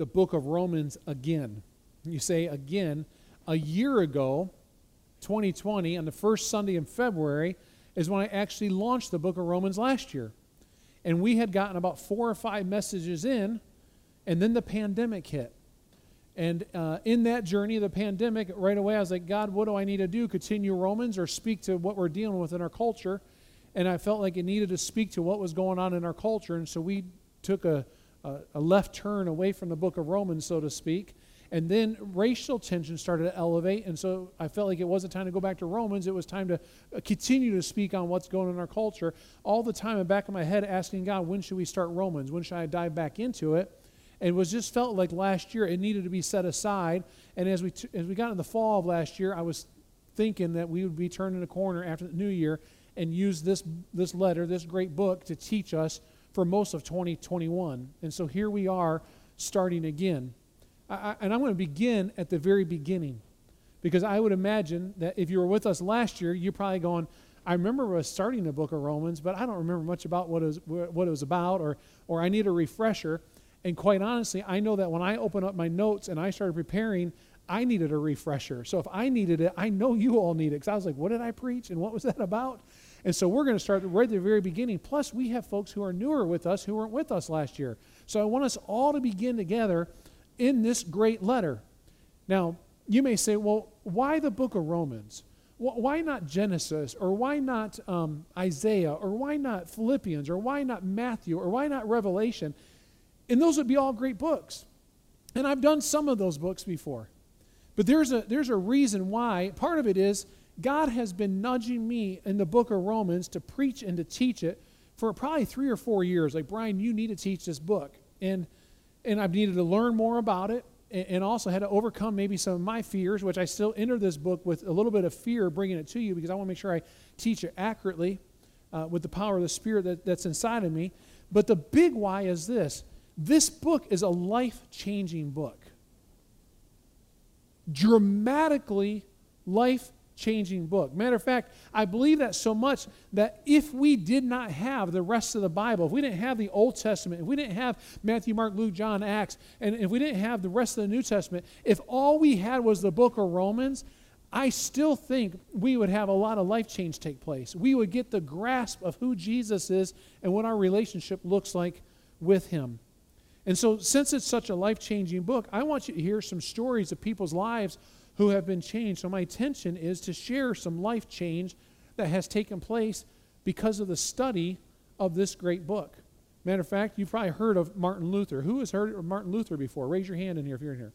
the book of Romans again. You say again, a year ago, 2020, on the first Sunday in February, is when I actually launched the book of Romans last year. And we had gotten about four or five messages in, and then the pandemic hit. And uh, in that journey of the pandemic, right away, I was like, God, what do I need to do? Continue Romans or speak to what we're dealing with in our culture? And I felt like it needed to speak to what was going on in our culture. And so we took a, a, left turn away from the book of Romans, so to speak. And then racial tension started to elevate. And so I felt like it wasn't time to go back to Romans. It was time to uh, continue to speak on what's going on in our culture. All the time in the back of my head, asking God, when should we start Romans? When should I dive back into it? and was just felt like last year it needed to be set aside. And as we t- as we got in the fall of last year, I was thinking that we would be turning a corner after the new year and use this this letter, this great book, to teach us for most of 2021. And so here we are, starting again. I, I, and I'm going to begin at the very beginning, because I would imagine that if you were with us last year, you're probably going. I remember us starting the book of Romans, but I don't remember much about what it was, what it was about, or, or I need a refresher. And quite honestly, I know that when I open up my notes and I started preparing, I needed a refresher. So if I needed it, I know you all need it. Because I was like, what did I preach and what was that about? And so we're going to start right at the very beginning. Plus, we have folks who are newer with us who weren't with us last year. So I want us all to begin together in this great letter. Now, you may say, well, why the book of Romans? Why not Genesis? Or why not um, Isaiah? Or why not Philippians? Or why not Matthew? Or why not Revelation? And those would be all great books. And I've done some of those books before. But there's a, there's a reason why. Part of it is God has been nudging me in the book of Romans to preach and to teach it for probably three or four years. Like, Brian, you need to teach this book. And, and I've needed to learn more about it and, and also had to overcome maybe some of my fears, which I still enter this book with a little bit of fear bringing it to you because I want to make sure I teach it accurately uh, with the power of the Spirit that, that's inside of me. But the big why is this this book is a life changing book. Dramatically life changing book. Matter of fact, I believe that so much that if we did not have the rest of the Bible, if we didn't have the Old Testament, if we didn't have Matthew, Mark, Luke, John, Acts, and if we didn't have the rest of the New Testament, if all we had was the book of Romans, I still think we would have a lot of life change take place. We would get the grasp of who Jesus is and what our relationship looks like with him. And so, since it's such a life changing book, I want you to hear some stories of people's lives who have been changed. So, my intention is to share some life change that has taken place because of the study of this great book. Matter of fact, you've probably heard of Martin Luther. Who has heard of Martin Luther before? Raise your hand in here if you're in here.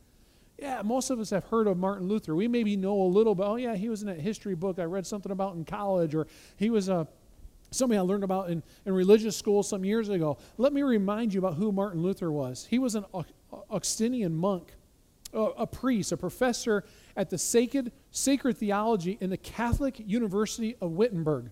Yeah, most of us have heard of Martin Luther. We maybe know a little bit. Oh, yeah, he was in that history book I read something about in college, or he was a something I learned about in, in religious school some years ago. Let me remind you about who Martin Luther was. He was an Augustinian monk, a, priest, a professor at the sacred, sacred theology in the Catholic University of Wittenberg.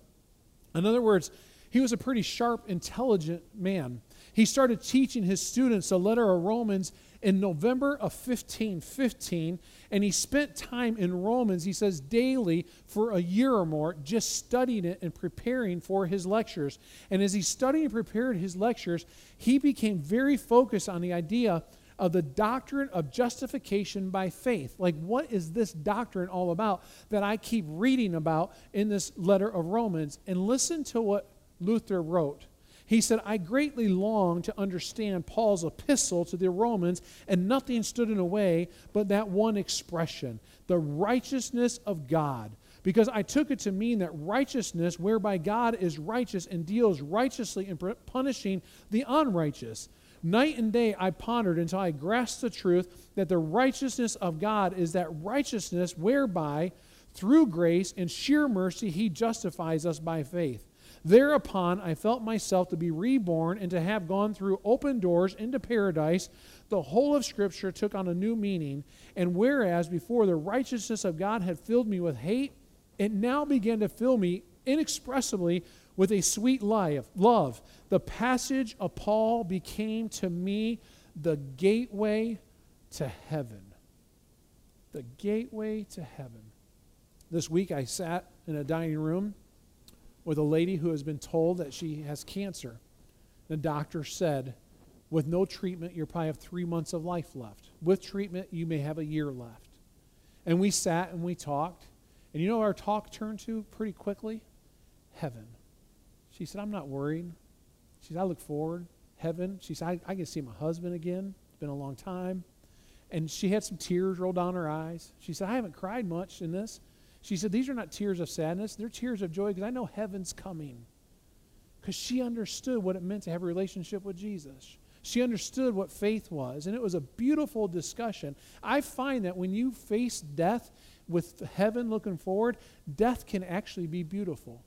In other words, he was a pretty sharp, intelligent man. He started teaching his students the letter of Romans in November of 1515, and he spent time in Romans, he says, daily for a year or more, just studying it and preparing for his lectures. And as he studied and prepared his lectures, he became very focused on the idea of the doctrine of justification by faith. Like, what is this doctrine all about that I keep reading about in this letter of Romans? And listen to what Luther wrote. He said, I greatly long to understand Paul's epistle to the Romans, and nothing stood in the way but that one expression the righteousness of God. Because I took it to mean that righteousness, whereby God is righteous and deals righteously in punishing the unrighteous. Night and day I pondered until I grasped the truth that the righteousness of God is that righteousness whereby, through grace and sheer mercy, He justifies us by faith. Thereupon I felt myself to be reborn and to have gone through open doors into paradise. The whole of Scripture took on a new meaning, and whereas before the righteousness of God had filled me with hate, it now began to fill me inexpressibly with a sweet life, love. The passage of Paul became to me the gateway to heaven. The gateway to heaven. This week I sat in a dining room with a lady who has been told that she has cancer. The doctor said, With no treatment, you probably have three months of life left. With treatment, you may have a year left. And we sat and we talked. And you know our talk turned to pretty quickly? Heaven. She said, I'm not worried. She said, I look forward. Heaven. She said, I, I can see my husband again. It's been a long time. And she had some tears roll down her eyes. She said, I haven't cried much in this. She said, These are not tears of sadness, they're tears of joy because I know heaven's coming. Because she understood what it meant to have a relationship with Jesus. She understood what faith was, and it was a beautiful discussion. I find that when you face death with heaven looking forward, death can actually be beautiful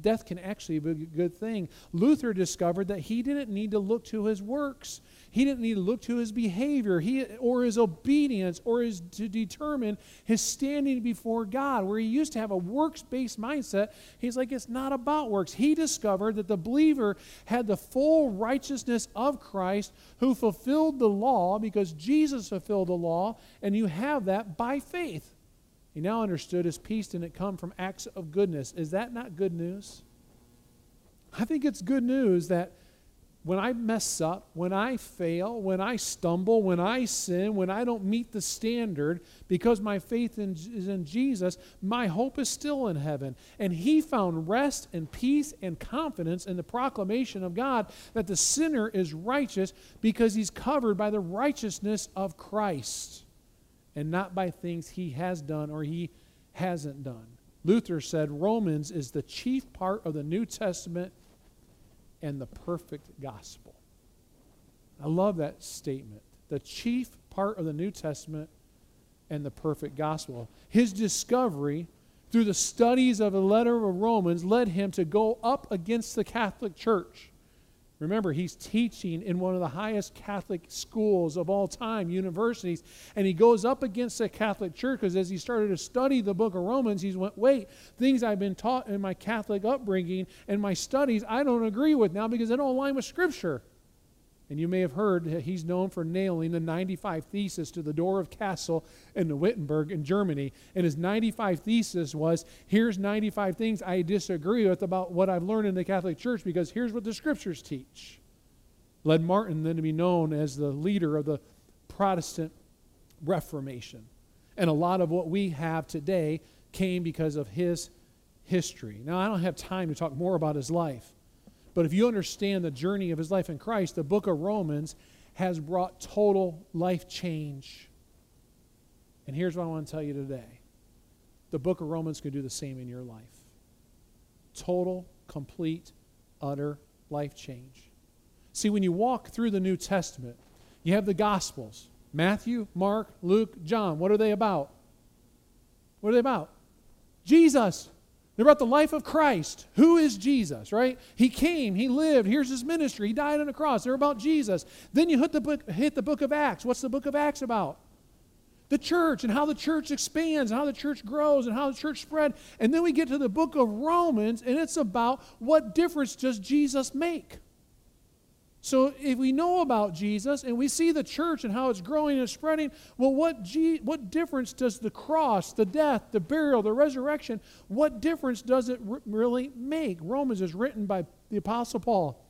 death can actually be a good thing. Luther discovered that he didn't need to look to his works. He didn't need to look to his behavior he, or his obedience or his, to determine his standing before God. Where he used to have a works based mindset, he's like, it's not about works. He discovered that the believer had the full righteousness of Christ who fulfilled the law because Jesus fulfilled the law, and you have that by faith. He now understood his peace didn't come from acts of goodness. Is that not good news? I think it's good news that when I mess up, when I fail, when I stumble, when I sin, when I don't meet the standard, because my faith in, is in Jesus, my hope is still in heaven. And he found rest and peace and confidence in the proclamation of God that the sinner is righteous because he's covered by the righteousness of Christ and not by things he has done or he hasn't done. Luther said Romans is the chief part of the New Testament and the perfect gospel. I love that statement. The chief part of the New Testament and the perfect gospel. His discovery through the studies of the letter of Romans led him to go up against the Catholic Church Remember, he's teaching in one of the highest Catholic schools of all time, universities, and he goes up against the Catholic Church because as he started to study the book of Romans, he went, wait, things I've been taught in my Catholic upbringing and my studies, I don't agree with now because they don't align with Scripture. And you may have heard that he's known for nailing the 95 Thesis to the door of castle in the Wittenberg in Germany. And his 95 Thesis was here's 95 things I disagree with about what I've learned in the Catholic Church because here's what the scriptures teach. Led Martin then to be known as the leader of the Protestant Reformation. And a lot of what we have today came because of his history. Now, I don't have time to talk more about his life. But if you understand the journey of his life in Christ, the book of Romans has brought total life change. And here's what I want to tell you today the book of Romans can do the same in your life total, complete, utter life change. See, when you walk through the New Testament, you have the Gospels Matthew, Mark, Luke, John. What are they about? What are they about? Jesus. They're about the life of Christ. Who is Jesus, right? He came, he lived, here's his ministry, he died on the cross. They're about Jesus. Then you hit the book, hit the book of Acts. What's the book of Acts about? The church and how the church expands and how the church grows and how the church spread. And then we get to the book of Romans and it's about what difference does Jesus make? So if we know about Jesus and we see the church and how it's growing and spreading, well, what, what difference does the cross, the death, the burial, the resurrection, what difference does it r- really make? Romans is written by the Apostle Paul.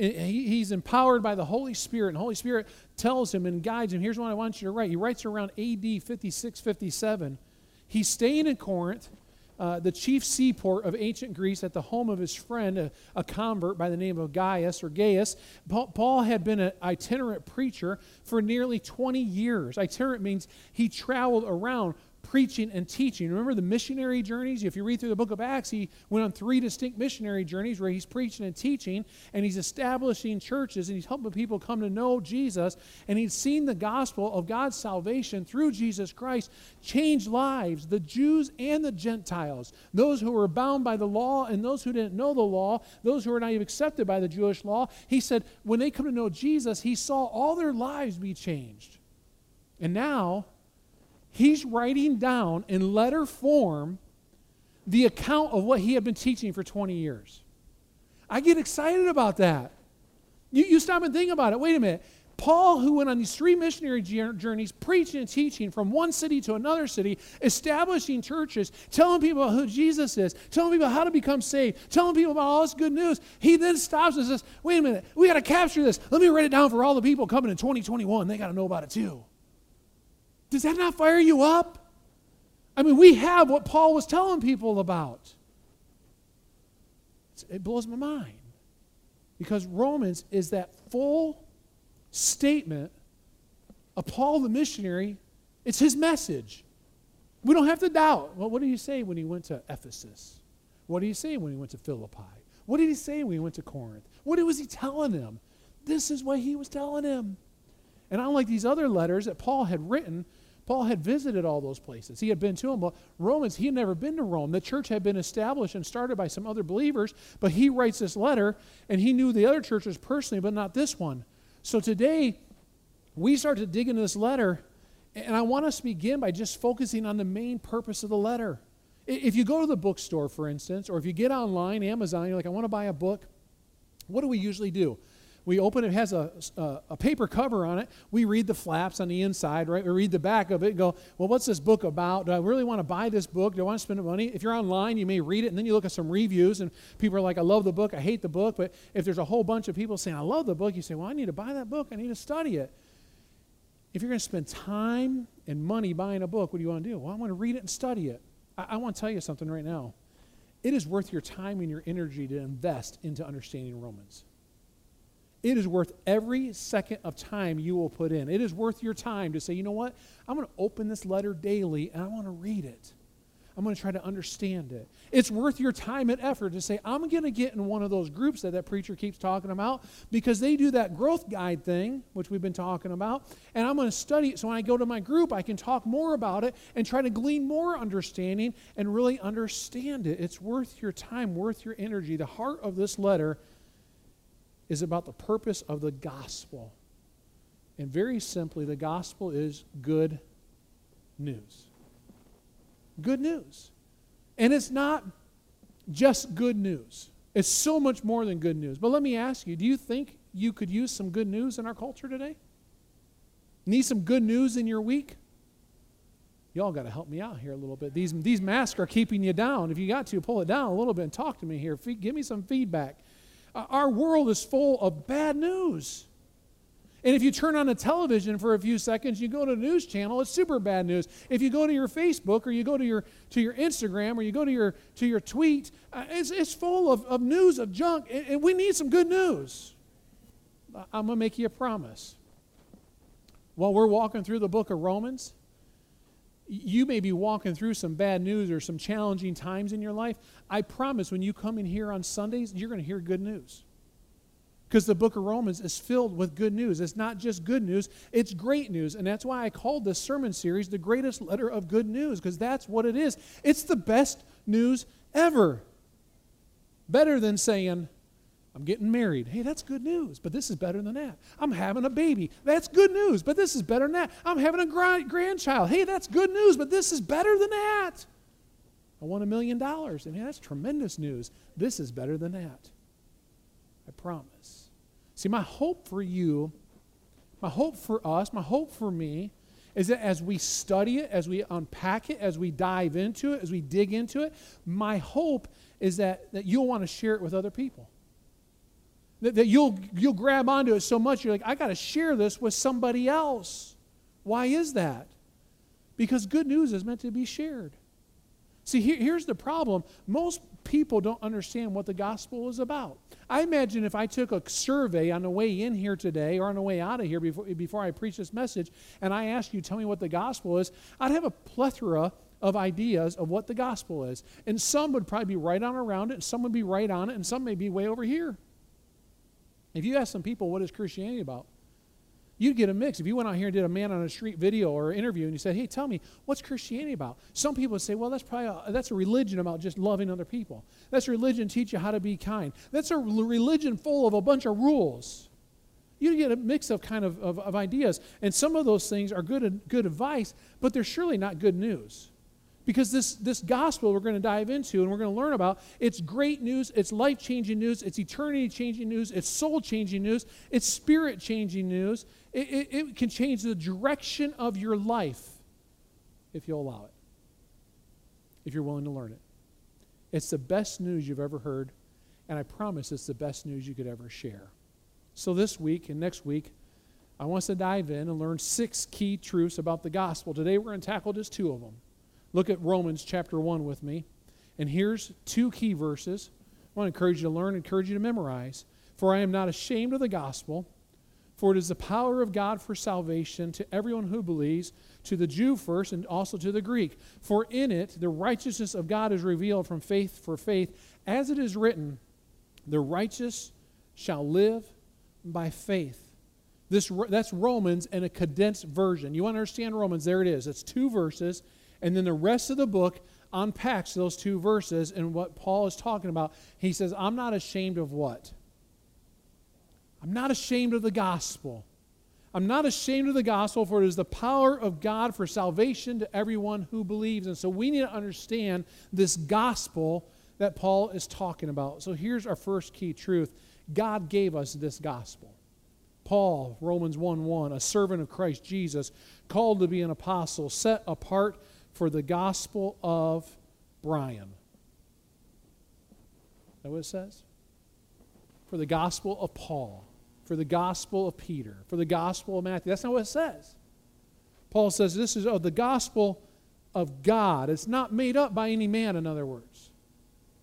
Eh, eh, he, he's empowered by the Holy Spirit, and Holy Spirit tells him and guides him. Here's what I want you to write. He writes around AD 56, 57. He's staying in Corinth uh, the chief seaport of ancient Greece at the home of his friend, a, a convert by the name of Gaius or Gaius. Paul, Paul had been an itinerant preacher for nearly 20 years. Itinerant means he traveled around preaching and teaching. Remember the missionary journeys? If you read through the book of Acts, he went on three distinct missionary journeys where he's preaching and teaching, and he's establishing churches, and he's helping people come to know Jesus. And he's seen the gospel of God's salvation through Jesus Christ change lives, the Jews and the Gentiles, those who were bound by the law and those who didn't know the law, those who were not even accepted by the Jewish law. He said, when they come to know Jesus, he saw all their lives be changed. And now, he's writing down in letter form the account of what he had been teaching for 20 years. I get excited about that. You, you stop and think about it. Wait a minute. Paul, who went on these three missionary journeys, preaching and teaching from one city to another city, establishing churches, telling people who Jesus is, telling people how to become saved, telling people about all this good news, he then stops and says, Wait a minute, we got to capture this. Let me write it down for all the people coming in 2021. They got to know about it too. Does that not fire you up? I mean, we have what Paul was telling people about. It blows my mind. Because Romans is that full statement of Paul the missionary. It's his message. We don't have to doubt. Well, what did he say when he went to Ephesus? What did he say when he went to Philippi? What did he say when he went to Corinth? What was he telling them? This is what he was telling them. And unlike these other letters that Paul had written, Paul had visited all those places. He had been to them. Well, Romans, he had never been to Rome. The church had been established and started by some other believers, but he writes this letter, and he knew the other churches personally, but not this one. So today, we start to dig into this letter, and I want us to begin by just focusing on the main purpose of the letter. If you go to the bookstore, for instance, or if you get online, Amazon, you're like, I want to buy a book, what do we usually do? We open it, has a, a, a, paper cover on it. We read the flaps on the inside, right? We read the back of it and go, well, what's this book about? Do I really want to buy this book? Do I want to spend the money? If you're online, you may read it and then you look at some reviews and people are like, I love the book, I hate the book. But if there's a whole bunch of people saying, I love the book, you say, well, I need to buy that book, I need to study it. If you're going to spend time and money buying a book, what do you want to do? Well, I want to read it and study it. I, I want to tell you something right now. It is worth your time and your energy to invest into understanding Romans. It is worth every second of time you will put in. It is worth your time to say, you know what? I'm going to open this letter daily and I want to read it. I'm going to try to understand it. It's worth your time and effort to say, I'm going to get in one of those groups that that preacher keeps talking about because they do that growth guide thing, which we've been talking about, and I'm going to study it. So when I go to my group, I can talk more about it and try to glean more understanding and really understand it. It's worth your time, worth your energy. The heart of this letter is about the purpose of the gospel. And very simply, the gospel is good news. Good news. And it's not just good news, it's so much more than good news. But let me ask you do you think you could use some good news in our culture today? Need some good news in your week? Y'all got to help me out here a little bit. These, these masks are keeping you down. If you got to, pull it down a little bit and talk to me here. Give me some feedback. Our world is full of bad news. And if you turn on the television for a few seconds, you go to a news channel, it's super bad news. If you go to your Facebook or you go to your, to your Instagram or you go to your, to your tweet, uh, it's, it's full of, of news, of junk, and, and we need some good news. I'm going to make you a promise. While we're walking through the book of Romans, you may be walking through some bad news or some challenging times in your life. I promise when you come in here on Sundays, you're going to hear good news. Because the book of Romans is filled with good news. It's not just good news, it's great news. And that's why I called this sermon series the greatest letter of good news, because that's what it is. It's the best news ever. Better than saying, I'm getting married. Hey, that's good news, but this is better than that. I'm having a baby. That's good news, but this is better than that. I'm having a grandchild. Hey, that's good news, but this is better than that. I want a million dollars. I mean, that's tremendous news. This is better than that. I promise. See, my hope for you, my hope for us, my hope for me is that as we study it, as we unpack it, as we dive into it, as we dig into it, my hope is that, that you'll want to share it with other people. That, that you'll, you'll grab onto it so much, you're like, I got to share this with somebody else. Why is that? Because good news is meant to be shared. See, here, here's the problem. Most people don't understand what the gospel is about. I imagine if I took a survey on the way in here today or on the way out of here before, before I preach this message, and I asked you, tell me what the gospel is, I'd have a plethora of ideas of what the gospel is. And some would probably be right on around it, and some would be right on it, and some may be way over here. If you ask some people, what is Christianity about? You'd get a mix. If you went out here and did a man on a street video or interview and you said, hey, tell me, what's Christianity about? Some people would say, well, that's probably a, that's a religion about just loving other people. That's a religion teach you how to be kind. That's a religion full of a bunch of rules. You get a mix of kind of, of, of ideas. And some of those things are good, good advice, but they're surely not good news. Because this, this gospel we're going to dive into and we're going to learn about, it's great news, it's life changing news, it's eternity changing news, it's soul changing news, it's spirit changing news. It, it, it can change the direction of your life if you'll allow it, if you're willing to learn it. It's the best news you've ever heard, and I promise it's the best news you could ever share. So this week and next week, I want us to dive in and learn six key truths about the gospel. Today we're going to tackle just two of them. Look at Romans chapter 1 with me. And here's two key verses. I want to encourage you to learn, encourage you to memorize. For I am not ashamed of the gospel, for it is the power of God for salvation to everyone who believes, to the Jew first, and also to the Greek. For in it the righteousness of God is revealed from faith for faith, as it is written, The righteous shall live by faith. This, that's Romans in a condensed version. You want to understand Romans? There it is. It's two verses. And then the rest of the book unpacks those two verses and what Paul is talking about. He says, I'm not ashamed of what? I'm not ashamed of the gospel. I'm not ashamed of the gospel, for it is the power of God for salvation to everyone who believes. And so we need to understand this gospel that Paul is talking about. So here's our first key truth God gave us this gospel. Paul, Romans 1 1, a servant of Christ Jesus, called to be an apostle, set apart for the gospel of Brian. Is that what it says? For the gospel of Paul, for the gospel of Peter, for the gospel of Matthew. That's not what it says. Paul says this is oh, the gospel of God. It's not made up by any man, in other words.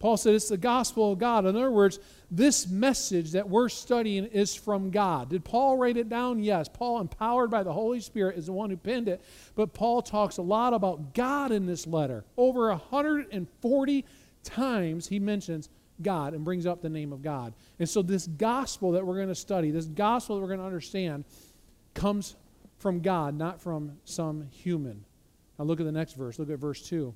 Paul said it's the gospel of God. In other words, this message that we're studying is from God. Did Paul write it down? Yes. Paul, empowered by the Holy Spirit, is the one who penned it. But Paul talks a lot about God in this letter. Over 140 times he mentions God and brings up the name of God. And so, this gospel that we're going to study, this gospel that we're going to understand, comes from God, not from some human. Now, look at the next verse. Look at verse 2.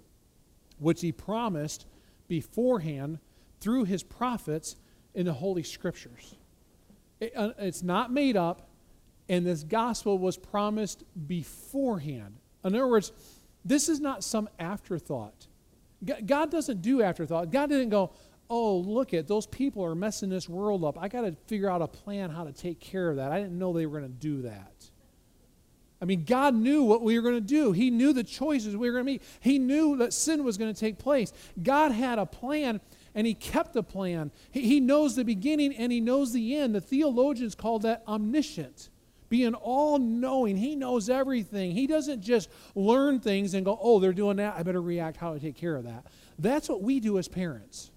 Which he promised beforehand through his prophets in the Holy Scriptures. It, uh, it's not made up, and this gospel was promised beforehand. In other words, this is not some afterthought. God doesn't do afterthought. God didn't go, oh, look at those people are messing this world up. I got to figure out a plan how to take care of that. I didn't know they were going to do that. I mean, God knew what we were going to do. He knew the choices we were going to make. He knew that sin was going to take place. God had a plan, and He kept the plan. He, he knows the beginning and He knows the end. The theologians call that omniscient, being all knowing. He knows everything. He doesn't just learn things and go, oh, they're doing that. I better react how do I take care of that. That's what we do as parents.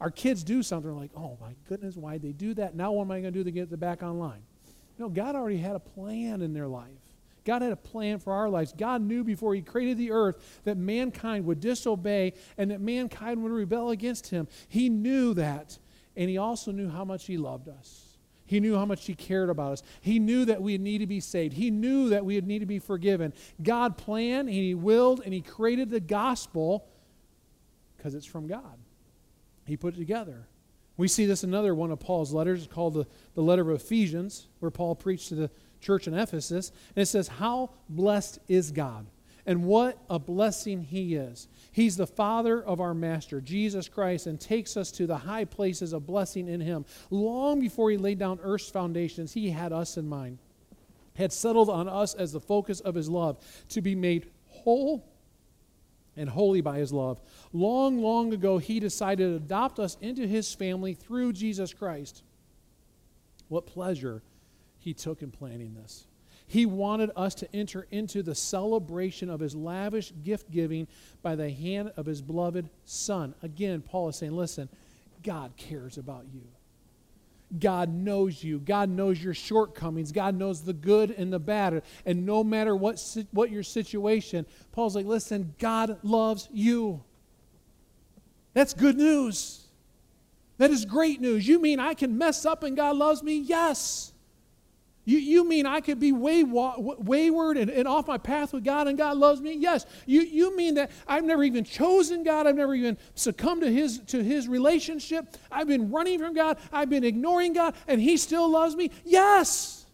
Our kids do something like, oh my goodness, why'd they do that? Now what am I going to do to get them back online? No, God already had a plan in their life. God had a plan for our lives. God knew before He created the earth that mankind would disobey and that mankind would rebel against Him. He knew that. And He also knew how much He loved us. He knew how much He cared about us. He knew that we need to be saved. He knew that we need to be forgiven. God planned and He willed and He created the gospel because it's from God. He put it together. We see this in another one of Paul's letters called the, the letter of Ephesians, where Paul preached to the church in Ephesus. And it says, How blessed is God! And what a blessing He is. He's the Father of our Master, Jesus Christ, and takes us to the high places of blessing in Him. Long before He laid down earth's foundations, He had us in mind, had settled on us as the focus of His love, to be made whole and holy by His love. Long, long ago, He decided to adopt us into His family through Jesus Christ. What pleasure he took in planning this. He wanted us to enter into the celebration of his lavish gift giving by the hand of his beloved Son. Again, Paul is saying, listen, God cares about you. God knows you. God knows your shortcomings. God knows the good and the bad. And no matter what, what your situation, Paul's like, listen, God loves you. That's good news. That is great news. You mean I can mess up and God loves me? Yes. You, you mean I could be way, wayward and, and off my path with God and God loves me? Yes. You, you mean that I've never even chosen God? I've never even succumbed to his, to his relationship? I've been running from God? I've been ignoring God and He still loves me? Yes.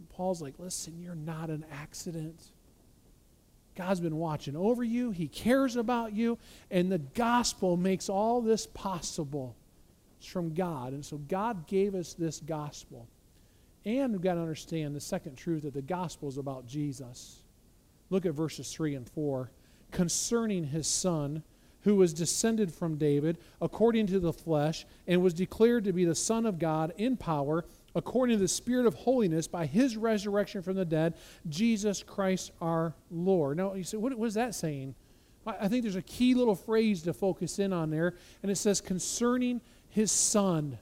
And Paul's like, listen, you're not an accident. God's been watching over you, He cares about you, and the gospel makes all this possible. It's from God. And so God gave us this gospel. And we've got to understand the second truth that the gospel is about Jesus. Look at verses 3 and 4. Concerning his son, who was descended from David according to the flesh, and was declared to be the Son of God in power according to the Spirit of holiness by his resurrection from the dead, Jesus Christ our Lord. Now, you say, what, what is that saying? I think there's a key little phrase to focus in on there, and it says, concerning his Son.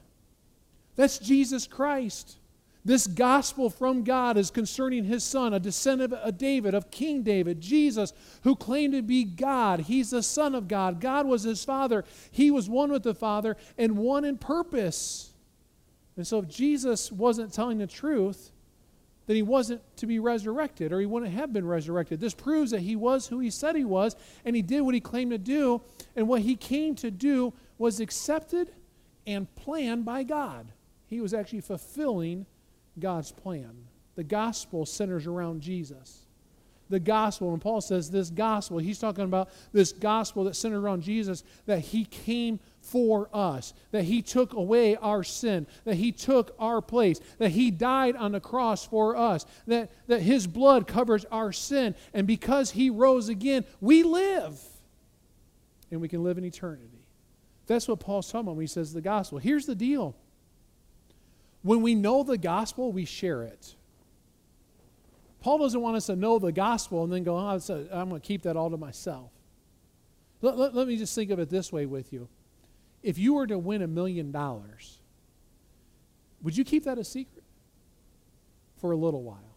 That's Jesus Christ. This gospel from God is concerning his son, a descendant of David, of King David, Jesus, who claimed to be God. He's the Son of God. God was his Father. He was one with the Father and one in purpose. And so if Jesus wasn't telling the truth, then he wasn't to be resurrected, or he wouldn't have been resurrected. This proves that he was who he said he was, and he did what he claimed to do, and what he came to do was accepted and planned by God. He was actually fulfilling God's plan. The gospel centers around Jesus the gospel. And Paul says this gospel, he's talking about this gospel that centered around Jesus, that he came for us, that he took away our sin, that he took our place, that he died on the cross for us, that, that his blood covers our sin. And because he rose again, we live. And we can live in eternity. That's what Paul's talking about when he says the gospel. Here's the deal when we know the gospel, we share it. Paul doesn't want us to know the gospel and then go, oh, I'm going to keep that all to myself. Let, let, let me just think of it this way with you. If you were to win a million dollars, would you keep that a secret? For a little while.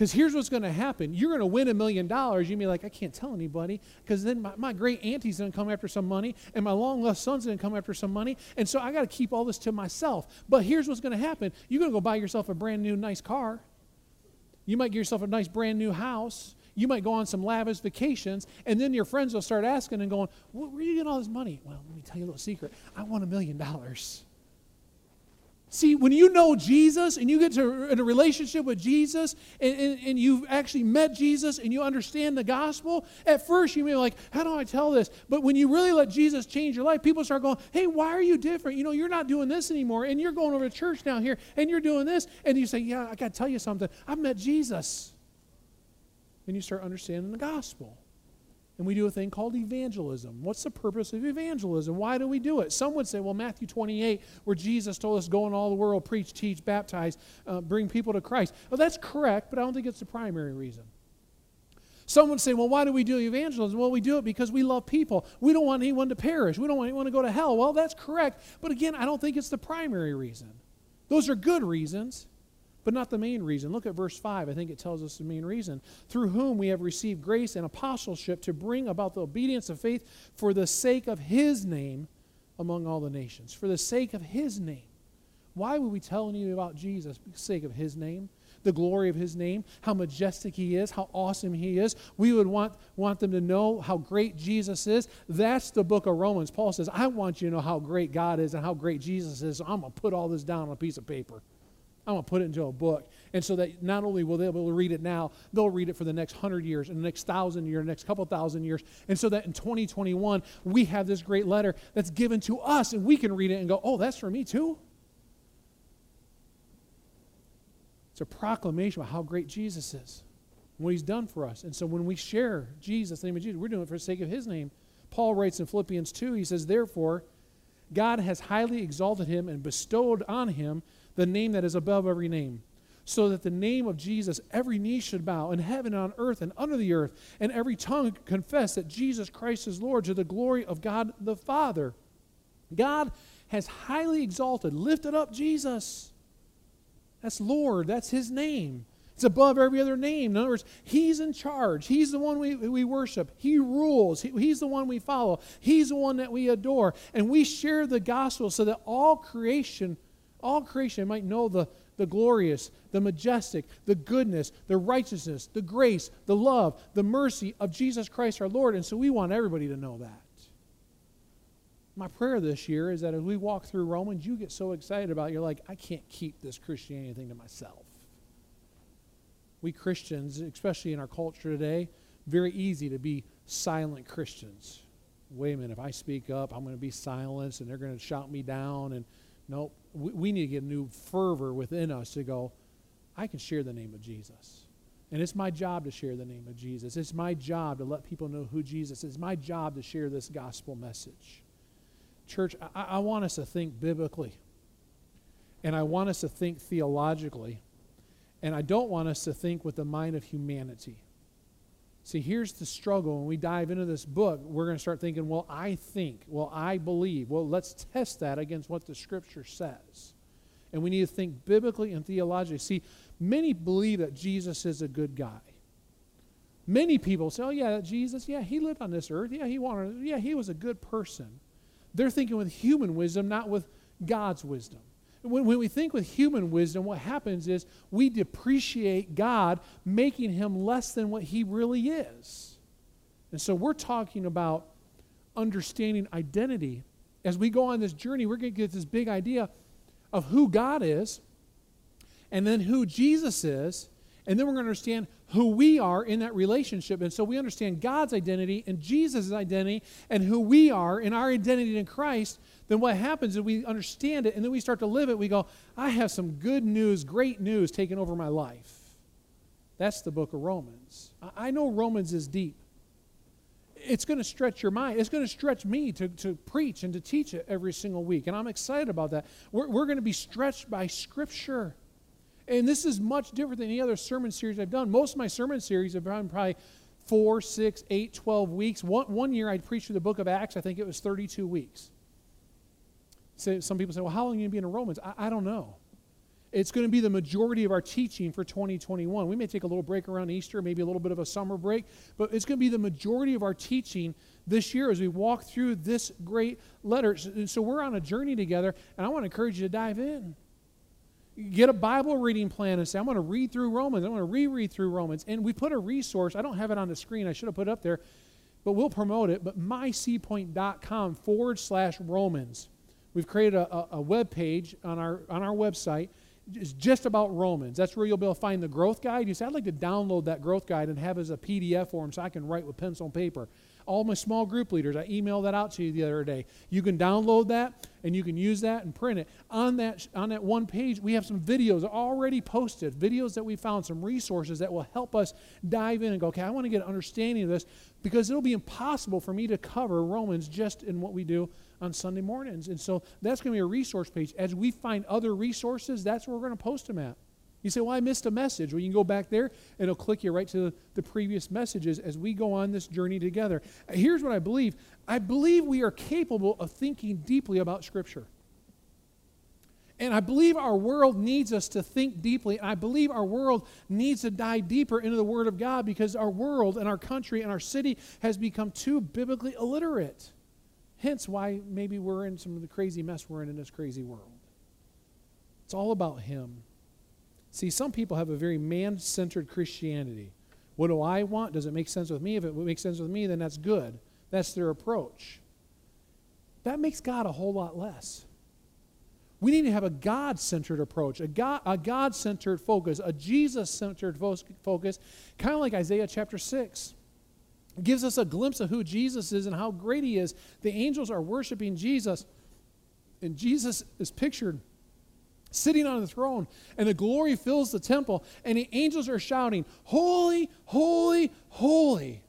Because here's what's going to happen. You're going to win a million dollars. You'll be like, I can't tell anybody. Because then my, my great auntie's going to come after some money, and my long lost son's going to come after some money. And so I got to keep all this to myself. But here's what's going to happen you're going to go buy yourself a brand new, nice car. You might get yourself a nice brand new house. You might go on some lavish vacations, and then your friends will start asking and going, Where are you getting all this money? Well, let me tell you a little secret. I want a million dollars. See, when you know Jesus and you get to in a relationship with Jesus and, and, and, you've actually met Jesus and you understand the gospel, at first you may be like, How do I tell this? But when you really let Jesus change your life, people start going, Hey, why are you different? You know, you're not doing this anymore, and you're going over to church down here and you're doing this. And you say, Yeah, I got to tell you something. I've met Jesus. And you start understanding the gospel and we do a thing called evangelism. What's the purpose of evangelism? Why do we do it? Some would say, well, Matthew 28, where Jesus told us, go in all the world, preach, teach, baptize, uh, bring people to Christ. Well, that's correct, but I don't think it's the primary reason. Some would say, well, why do we do evangelism? Well, we do it because we love people. We don't want anyone to perish. We don't want anyone to go to hell. Well, that's correct, but again, I don't think it's the primary reason. Those are good reasons but not the main reason. Look at verse 5. I think it tells us the main reason. Through whom we have received grace and apostleship to bring about the obedience of faith for the sake of his name among all the nations. For the sake of his name. Why would we tell you about Jesus? For the sake of his name, the glory of his name, how majestic he is, how awesome he is. We would want, want them to know how great Jesus is. That's the book of Romans. Paul says, I want you to know how great God is and how great Jesus is. So I'm going to put all this down on a piece of paper. I'm going to put it into a book. And so that not only will they be able to read it now, they'll read it for the next hundred years and the next thousand years, the next couple thousand years. And so that in 2021, we have this great letter that's given to us and we can read it and go, oh, that's for me too? It's a proclamation of how great Jesus is, what he's done for us. And so when we share Jesus, the name of Jesus, we're doing it for the sake of his name. Paul writes in Philippians 2, he says, Therefore, God has highly exalted him and bestowed on him the name that is above every name, so that the name of Jesus every knee should bow in heaven and on earth and under the earth, and every tongue confess that Jesus Christ is Lord to the glory of God the Father. God has highly exalted, lifted up Jesus. That's Lord, that's his name. It's above every other name. In other words, He's in charge. He's the one we, we worship. He rules. He, he's the one we follow. He's the one that we adore. And we share the gospel so that all creation all creation might know the, the glorious, the majestic, the goodness, the righteousness, the grace, the love, the mercy of Jesus Christ our Lord. And so we want everybody to know that. My prayer this year is that as we walk through Romans, you get so excited about it, you're like, I can't keep this Christianity thing to myself. we Christians, especially in our culture today, very easy to be silent Christians. Wait a minute, if I speak up, I'm going to be silenced and they're going to shout me down. And nope, we, we need to get a new fervor within us to go, I can share the name of Jesus. And it's my job to share the name of Jesus. It's my job to let people know who Jesus is. It's my job to share this gospel message. Church, I, I want us to think biblically. And I want us to think theologically. And I don't want us to think with the mind of humanity. See, here's the struggle. When we dive into this book, we're going to start thinking, well, I think, well, I believe. Well, let's test that against what the scripture says. And we need to think biblically and theologically. See, many believe that Jesus is a good guy. Many people say, oh, yeah, Jesus, yeah, he lived on this earth. Yeah, he wanted, yeah, he was a good person. They're thinking with human wisdom, not with God's wisdom. When, when we think with human wisdom, what happens is we depreciate God, making him less than what he really is. And so we're talking about understanding identity. As we go on this journey, we're going to get this big idea of who God is, and then who Jesus is, and then we're going to understand who we are in that relationship. And so we understand God's identity and Jesus' identity and who we are in our identity in Christ. Then what happens is we understand it and then we start to live it. We go, I have some good news, great news taking over my life. That's the book of Romans. I know Romans is deep. It's going to stretch your mind. It's going to stretch me to, to preach and to teach it every single week. And I'm excited about that. We're, we're going to be stretched by Scripture. And this is much different than any other sermon series I've done. Most of my sermon series have been probably four, six, eight, 12 weeks. One, one year I preached through the book of Acts, I think it was 32 weeks. So some people say, well, how long are you going to be in Romans? I, I don't know. It's going to be the majority of our teaching for 2021. We may take a little break around Easter, maybe a little bit of a summer break, but it's going to be the majority of our teaching this year as we walk through this great letter. So we're on a journey together, and I want to encourage you to dive in get a Bible reading plan and say, I'm going to read through Romans. I'm going to reread through Romans. And we put a resource, I don't have it on the screen, I should have put it up there, but we'll promote it. But mycpoint.com forward slash Romans. We've created a, a, a web page on our, on our website. It's just about Romans. That's where you'll be able to find the growth guide. You say, I'd like to download that growth guide and have it as a PDF form so I can write with pencil and paper all my small group leaders. I emailed that out to you the other day. You can download that and you can use that and print it. On that, on that one page, we have some videos already posted, videos that we found, some resources that will help us dive in and go, okay, I want to get an understanding of this because it'll be impossible for me to cover Romans just in what we do on Sunday mornings. And so that's going to be a resource page. As we find other resources, that's where we're going to post them at. You say, Well, I missed a message. Well, you can go back there and it'll click you right to the previous messages as we go on this journey together. Here's what I believe I believe we are capable of thinking deeply about Scripture. And I believe our world needs us to think deeply. And I believe our world needs to dive deeper into the Word of God because our world and our country and our city has become too biblically illiterate. Hence why maybe we're in some of the crazy mess we're in in this crazy world. It's all about Him. See, some people have a very man centered Christianity. What do I want? Does it make sense with me? If it makes sense with me, then that's good. That's their approach. That makes God a whole lot less. We need to have a God centered approach, a God, centered focus, a Jesus centered focus, kind of like Isaiah chapter 6. Gives us a glimpse of who Jesus is and how great he is. The angels are worshiping Jesus, and Jesus is pictured sitting on the throne, and the glory fills the temple, and the angels are shouting, Holy, holy, holy.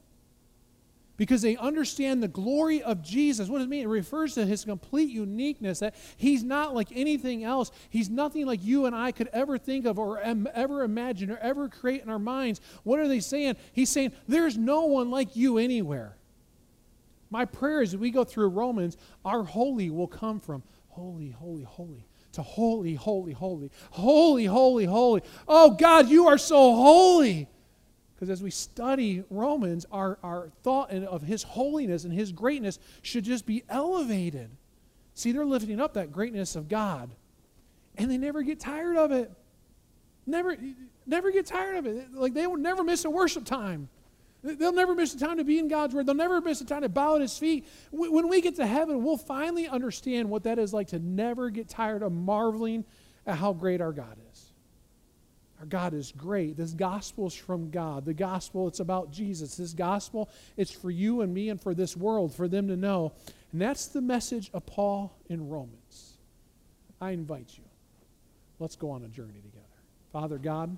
Because they understand the glory of Jesus. What does it mean? It refers to his complete uniqueness, that he's not like anything else. He's nothing like you and I could ever think of or ever imagine or ever create in our minds. What are they saying? He's saying, There's no one like you anywhere. My prayer is as we go through Romans, our holy will come from holy, holy, holy to holy, holy, holy, holy, holy, holy. Oh God, you are so holy. Because as we study Romans, our, our thought of his holiness and his greatness should just be elevated. See, they're lifting up that greatness of God, and they never get tired of it. Never, never get tired of it. Like they will never miss a worship time. They'll never miss a time to be in God's Word. They'll never miss a time to bow at His feet. When we get to heaven, we'll finally understand what that is like to never get tired of marveling at how great our God is. Our God is great. This gospel is from God. The gospel, it's about Jesus. This gospel, it's for you and me and for this world, for them to know. And that's the message of Paul in Romans. I invite you. Let's go on a journey together. Father God,